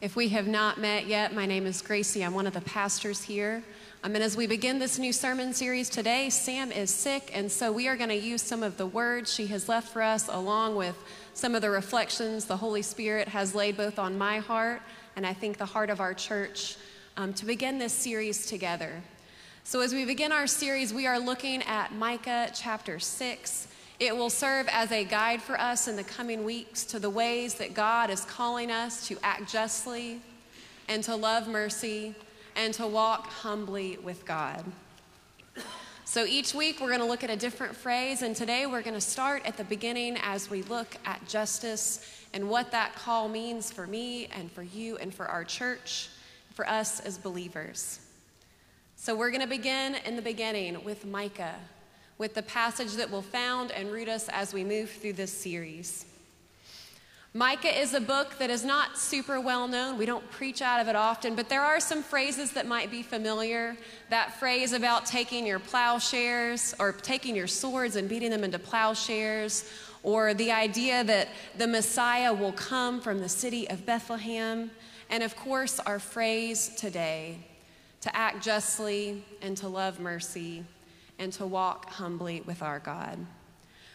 If we have not met yet, my name is Gracie. I'm one of the pastors here. Um, and as we begin this new sermon series today, Sam is sick, and so we are going to use some of the words she has left for us, along with some of the reflections the Holy Spirit has laid both on my heart and I think the heart of our church um, to begin this series together. So, as we begin our series, we are looking at Micah chapter 6. It will serve as a guide for us in the coming weeks to the ways that God is calling us to act justly and to love mercy and to walk humbly with God. So each week we're going to look at a different phrase, and today we're going to start at the beginning as we look at justice and what that call means for me and for you and for our church, for us as believers. So we're going to begin in the beginning with Micah with the passage that will found and root us as we move through this series. Micah is a book that is not super well known. We don't preach out of it often, but there are some phrases that might be familiar. That phrase about taking your plowshares or taking your swords and beating them into plowshares, or the idea that the Messiah will come from the city of Bethlehem, and of course, our phrase today to act justly and to love mercy and to walk humbly with our God.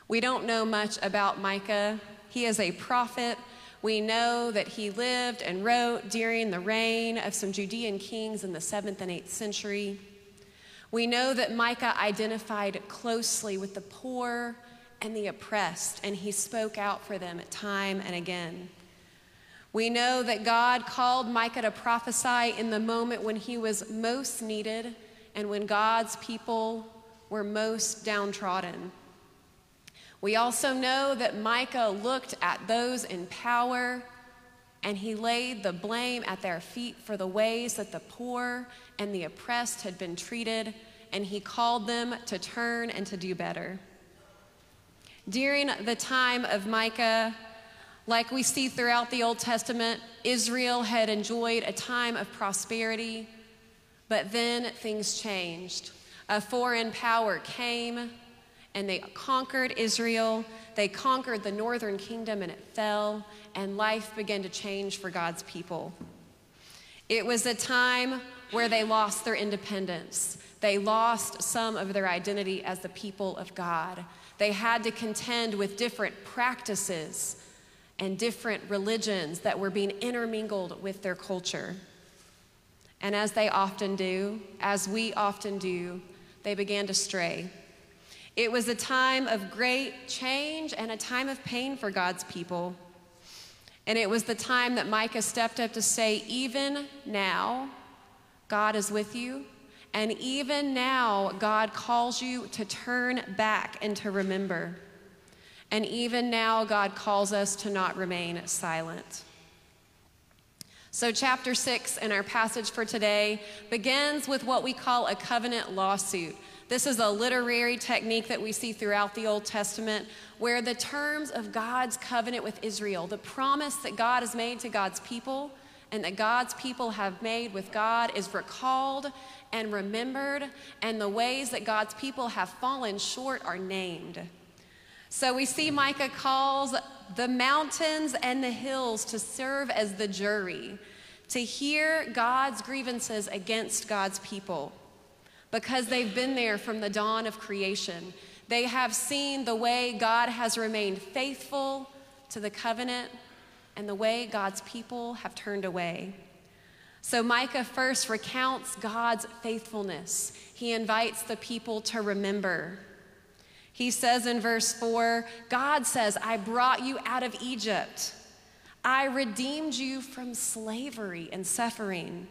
We don't know much about Micah. He is a prophet. We know that he lived and wrote during the reign of some Judean kings in the 7th and 8th century. We know that Micah identified closely with the poor and the oppressed, and he spoke out for them time and again. We know that God called Micah to prophesy in the moment when he was most needed and when God's people were most downtrodden. We also know that Micah looked at those in power and he laid the blame at their feet for the ways that the poor and the oppressed had been treated, and he called them to turn and to do better. During the time of Micah, like we see throughout the Old Testament, Israel had enjoyed a time of prosperity, but then things changed a foreign power came and they conquered Israel. They conquered the northern kingdom and it fell, and life began to change for God's people. It was a time where they lost their independence. They lost some of their identity as the people of God. They had to contend with different practices and different religions that were being intermingled with their culture. And as they often do, as we often do, they began to stray. It was a time of great change and a time of pain for God's people. And it was the time that Micah stepped up to say, Even now, God is with you. And even now, God calls you to turn back and to remember. And even now, God calls us to not remain silent. So, chapter six in our passage for today begins with what we call a covenant lawsuit. This is a literary technique that we see throughout the Old Testament where the terms of God's covenant with Israel, the promise that God has made to God's people and that God's people have made with God, is recalled and remembered, and the ways that God's people have fallen short are named. So we see Micah calls the mountains and the hills to serve as the jury, to hear God's grievances against God's people, because they've been there from the dawn of creation. They have seen the way God has remained faithful to the covenant and the way God's people have turned away. So Micah first recounts God's faithfulness. He invites the people to remember he says in verse 4 God says, I brought you out of Egypt. I redeemed you from slavery and suffering.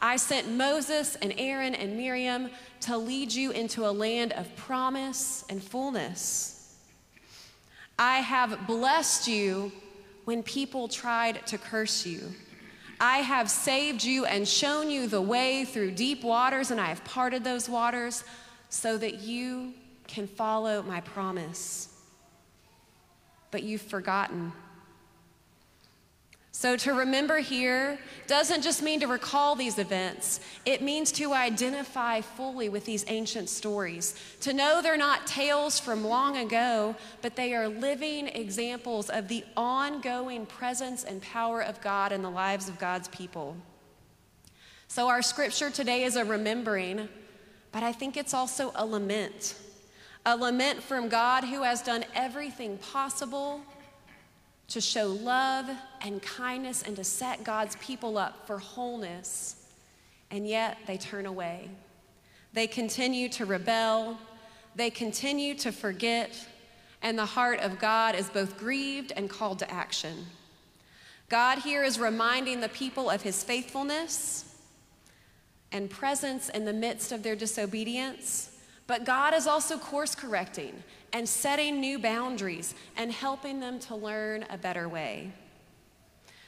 I sent Moses and Aaron and Miriam to lead you into a land of promise and fullness. I have blessed you when people tried to curse you. I have saved you and shown you the way through deep waters, and I have parted those waters so that you can follow my promise. But you've forgotten. So, to remember here doesn't just mean to recall these events, it means to identify fully with these ancient stories. To know they're not tales from long ago, but they are living examples of the ongoing presence and power of God in the lives of God's people. So, our scripture today is a remembering, but I think it's also a lament. A lament from God who has done everything possible to show love and kindness and to set God's people up for wholeness, and yet they turn away. They continue to rebel, they continue to forget, and the heart of God is both grieved and called to action. God here is reminding the people of his faithfulness and presence in the midst of their disobedience, but God is also course correcting and setting new boundaries and helping them to learn a better way.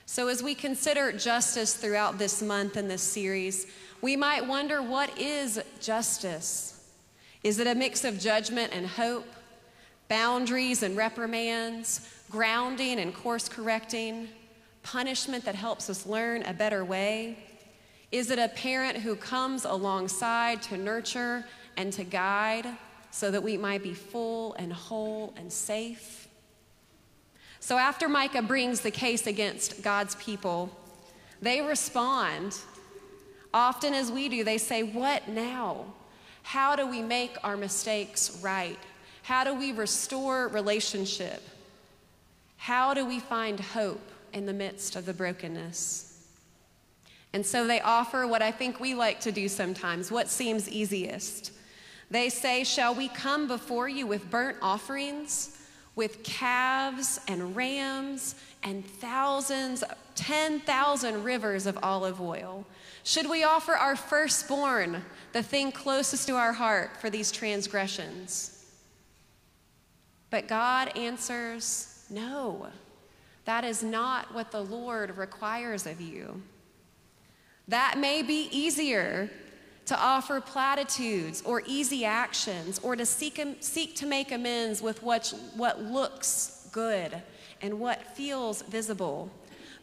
So, as we consider justice throughout this month in this series, we might wonder what is justice? Is it a mix of judgment and hope, boundaries and reprimands, grounding and course correcting, punishment that helps us learn a better way? Is it a parent who comes alongside to nurture and to guide? so that we might be full and whole and safe. So after Micah brings the case against God's people, they respond. Often as we do, they say, What now? How do we make our mistakes right? How do we restore relationship? How do we find hope in the midst of the brokenness? And so they offer what I think we like to do sometimes, what seems easiest. They say, Shall we come before you with burnt offerings, with calves and rams and thousands, 10,000 rivers of olive oil? Should we offer our firstborn, the thing closest to our heart, for these transgressions? But God answers, No, that is not what the Lord requires of you. That may be easier to offer platitudes or easy actions, or to seek, seek to make amends with what, what looks good and what feels visible.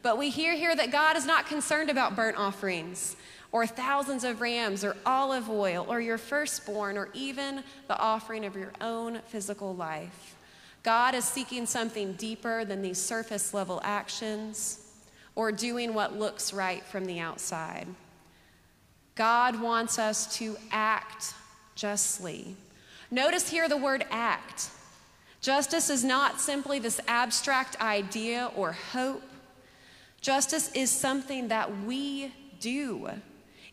But we hear here that God is not concerned about burnt offerings or thousands of rams or olive oil or your firstborn or even the offering of your own physical life. God is seeking something deeper than these surface level actions or doing what looks right from the outside. God wants us to act justly. Notice here the word act. Justice is not simply this abstract idea or hope. Justice is something that we do.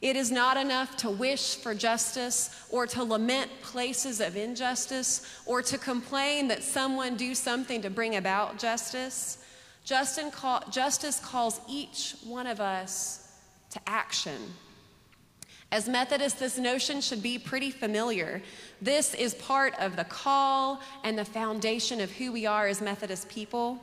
It is not enough to wish for justice or to lament places of injustice or to complain that someone do something to bring about justice. Justice calls each one of us to action. As Methodists, this notion should be pretty familiar. This is part of the call and the foundation of who we are as Methodist people.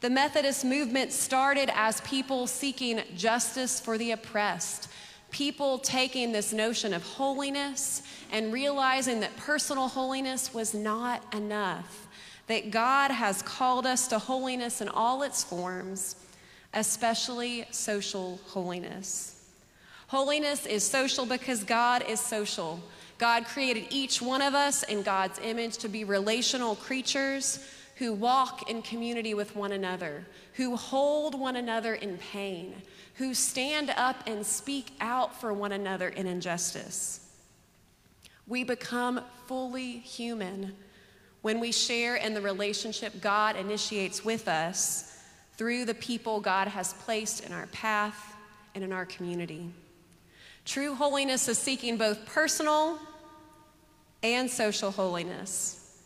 The Methodist movement started as people seeking justice for the oppressed, people taking this notion of holiness and realizing that personal holiness was not enough, that God has called us to holiness in all its forms, especially social holiness. Holiness is social because God is social. God created each one of us in God's image to be relational creatures who walk in community with one another, who hold one another in pain, who stand up and speak out for one another in injustice. We become fully human when we share in the relationship God initiates with us through the people God has placed in our path and in our community. True holiness is seeking both personal and social holiness.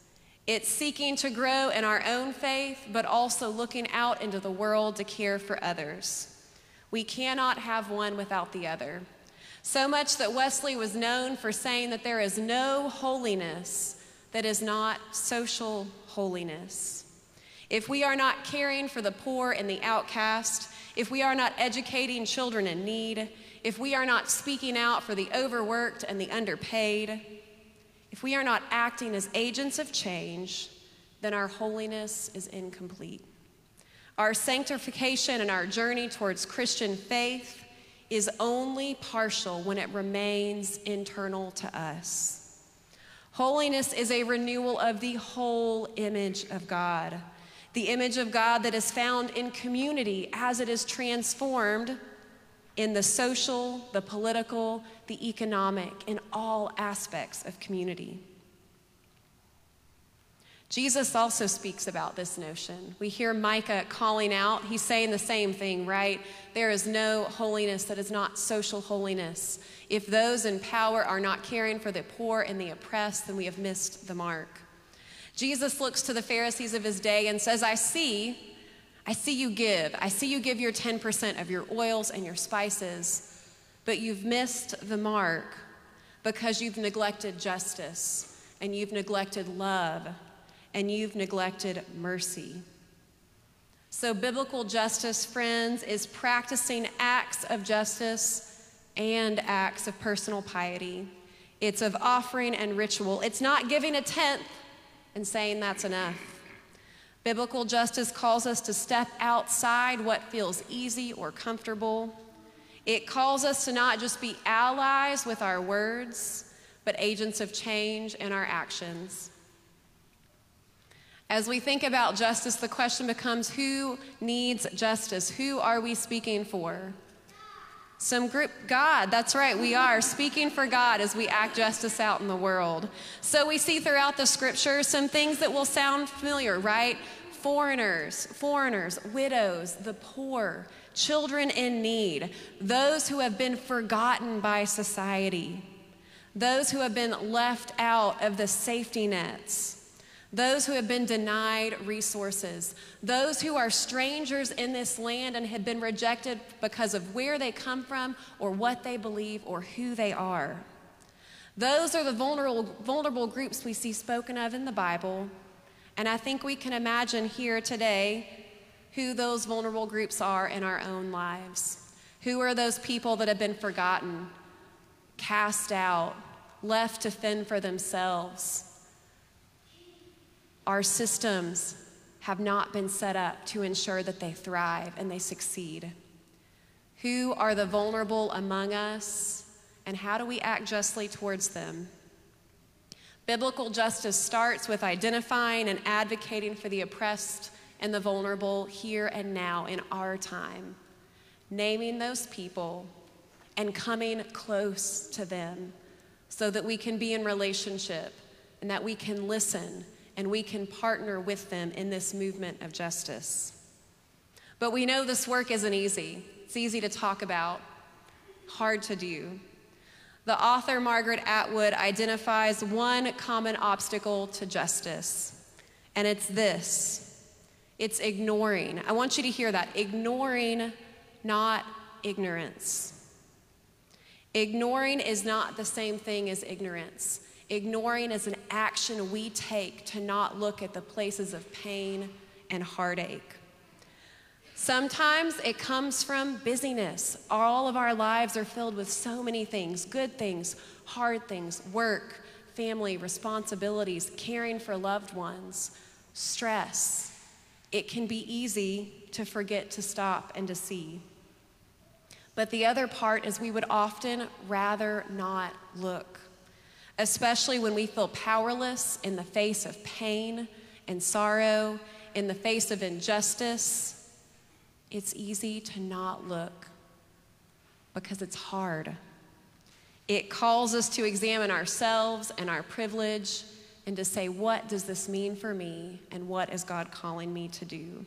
It's seeking to grow in our own faith, but also looking out into the world to care for others. We cannot have one without the other. So much that Wesley was known for saying that there is no holiness that is not social holiness. If we are not caring for the poor and the outcast, if we are not educating children in need, if we are not speaking out for the overworked and the underpaid, if we are not acting as agents of change, then our holiness is incomplete. Our sanctification and our journey towards Christian faith is only partial when it remains internal to us. Holiness is a renewal of the whole image of God, the image of God that is found in community as it is transformed in the social, the political, the economic, in all aspects of community. Jesus also speaks about this notion. We hear Micah calling out, he's saying the same thing, right? There is no holiness that is not social holiness. If those in power are not caring for the poor and the oppressed, then we have missed the mark. Jesus looks to the Pharisees of his day and says, I see, I see you give. I see you give your 10% of your oils and your spices, but you've missed the mark because you've neglected justice and you've neglected love and you've neglected mercy. So, biblical justice, friends, is practicing acts of justice and acts of personal piety. It's of offering and ritual. It's not giving a tenth and saying that's enough. Biblical justice calls us to step outside what feels easy or comfortable. It calls us to not just be allies with our words, but agents of change in our actions. As we think about justice, the question becomes who needs justice? Who are we speaking for? Some group, God, that's right, we are speaking for God as we act justice out in the world. So we see throughout the scripture some things that will sound familiar, right? Foreigners, foreigners, widows, the poor, children in need, those who have been forgotten by society, those who have been left out of the safety nets those who have been denied resources, those who are strangers in this land and have been rejected because of where they come from or what they believe or who they are. Those are the vulnerable, vulnerable groups we see spoken of in the Bible. And I think we can imagine here today who those vulnerable groups are in our own lives. Who are those people that have been forgotten, cast out, left to fend for themselves? Our systems have not been set up to ensure that they thrive and they succeed. Who are the vulnerable among us, and how do we act justly towards them? Biblical justice starts with identifying and advocating for the oppressed and the vulnerable here and now in our time, naming those people and coming close to them so that we can be in relationship and that we can listen and we can partner with them in this movement of justice. But we know this work isn't easy. It's easy to talk about, hard to do. The author Margaret Atwood identifies one common obstacle to justice, and it's this it's ignoring. I want you to hear that ignoring, not ignorance. Ignoring is not the same thing as ignorance. Ignoring is an action we take to not look at the places of pain and heartache. Sometimes it comes from busyness. All of our lives are filled with so many things good things, hard things, work, family, responsibilities, caring for loved ones, stress. It can be easy to forget to stop and to see. But the other part is we would often rather not look especially when we feel powerless in the face of pain and sorrow, in the face of injustice. It's easy to not look because it's hard. It calls us to examine ourselves and our privilege and to say, what does this mean for me and what is God calling me to do?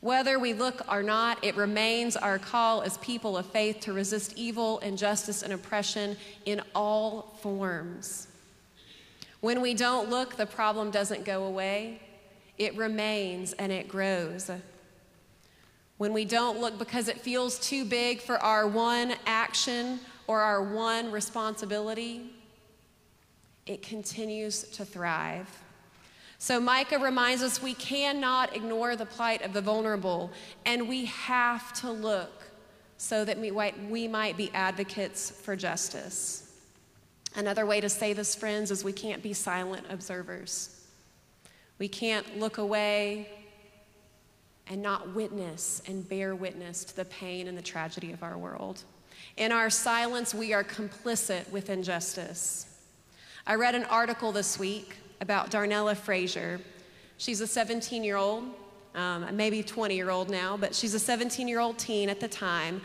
Whether we look or not, it remains our call as people of faith to resist evil, injustice, and oppression in all forms. When we don't look, the problem doesn't go away, it remains and it grows. When we don't look because it feels too big for our one action or our one responsibility, it continues to thrive. So Micah reminds us we cannot ignore the plight of the vulnerable, and we have to look so that we might, we might be advocates for justice. Another way to say this, friends, is we can't be silent observers. We can't look away and not witness and bear witness to the pain and the tragedy of our world. In our silence, we are complicit with injustice. I read an article this week about Darnella Frazier. She's a 17 year old, um, maybe 20 year old now, but she's a 17 year old teen at the time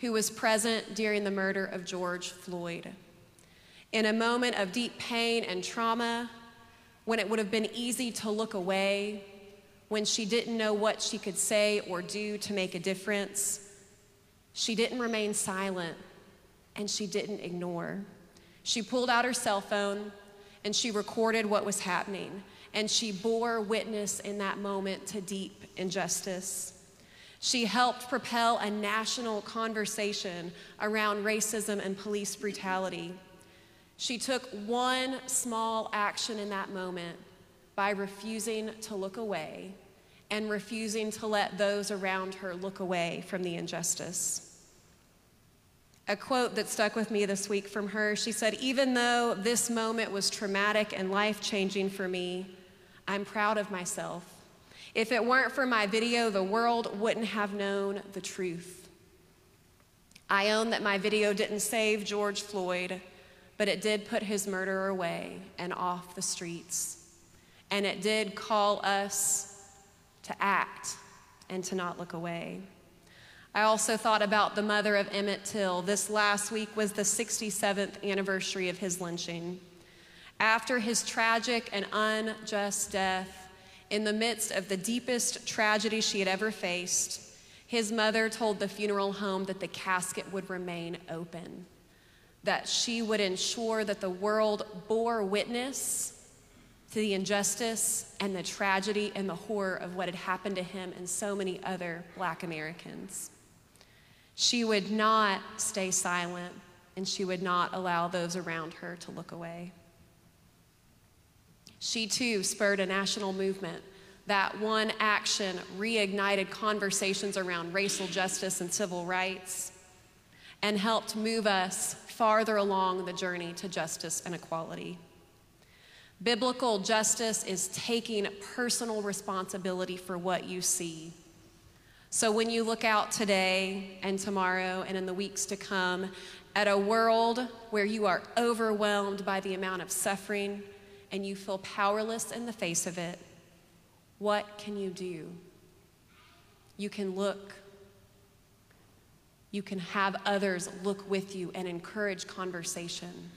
who was present during the murder of George Floyd. In a moment of deep pain and trauma, when it would have been easy to look away, when she didn't know what she could say or do to make a difference, she didn't remain silent and she didn't ignore. She pulled out her cell phone and she recorded what was happening. And she bore witness in that moment to deep injustice. She helped propel a national conversation around racism and police brutality. She took one small action in that moment by refusing to look away and refusing to let those around her look away from the injustice. A quote that stuck with me this week from her she said, Even though this moment was traumatic and life changing for me, I'm proud of myself. If it weren't for my video, the world wouldn't have known the truth. I own that my video didn't save George Floyd, but it did put his murderer away and off the streets. And it did call us to act and to not look away. I also thought about the mother of Emmett Till. This last week was the 67th anniversary of his lynching. After his tragic and unjust death, in the midst of the deepest tragedy she had ever faced, his mother told the funeral home that the casket would remain open, that she would ensure that the world bore witness to the injustice and the tragedy and the horror of what had happened to him and so many other black Americans. She would not stay silent and she would not allow those around her to look away. She too spurred a national movement. That one action reignited conversations around racial justice and civil rights and helped move us farther along the journey to justice and equality. Biblical justice is taking personal responsibility for what you see. So when you look out today and tomorrow and in the weeks to come at a world where you are overwhelmed by the amount of suffering and you feel powerless in the face of it, what can you do? You can look. You can have others look with you and encourage conversation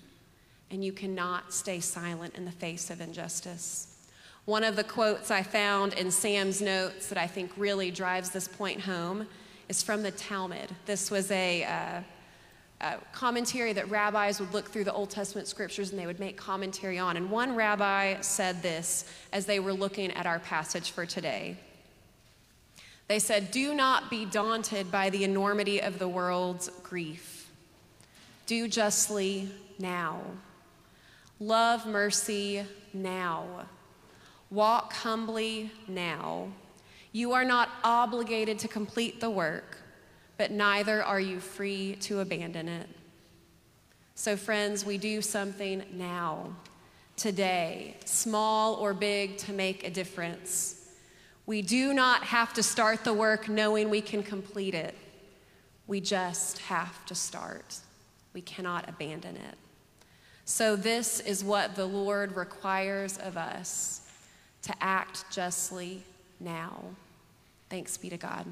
and you cannot stay silent in the face of injustice. One of the quotes I found in Sam's notes that I think really drives this point home is from the Talmud. This was a, uh, a commentary that rabbis would look through the Old Testament scriptures and they would make commentary on. And one rabbi said this as they were looking at our passage for today. They said, Do not be daunted by the enormity of the world's grief. Do justly now. Love mercy now. Walk humbly now. You are not obligated to complete the work, but neither are you free to abandon it. So, friends, we do something now, today, small or big, to make a difference. We do not have to start the work knowing we can complete it. We just have to start. We cannot abandon it. So, this is what the Lord requires of us to act justly now. Thanks be to God.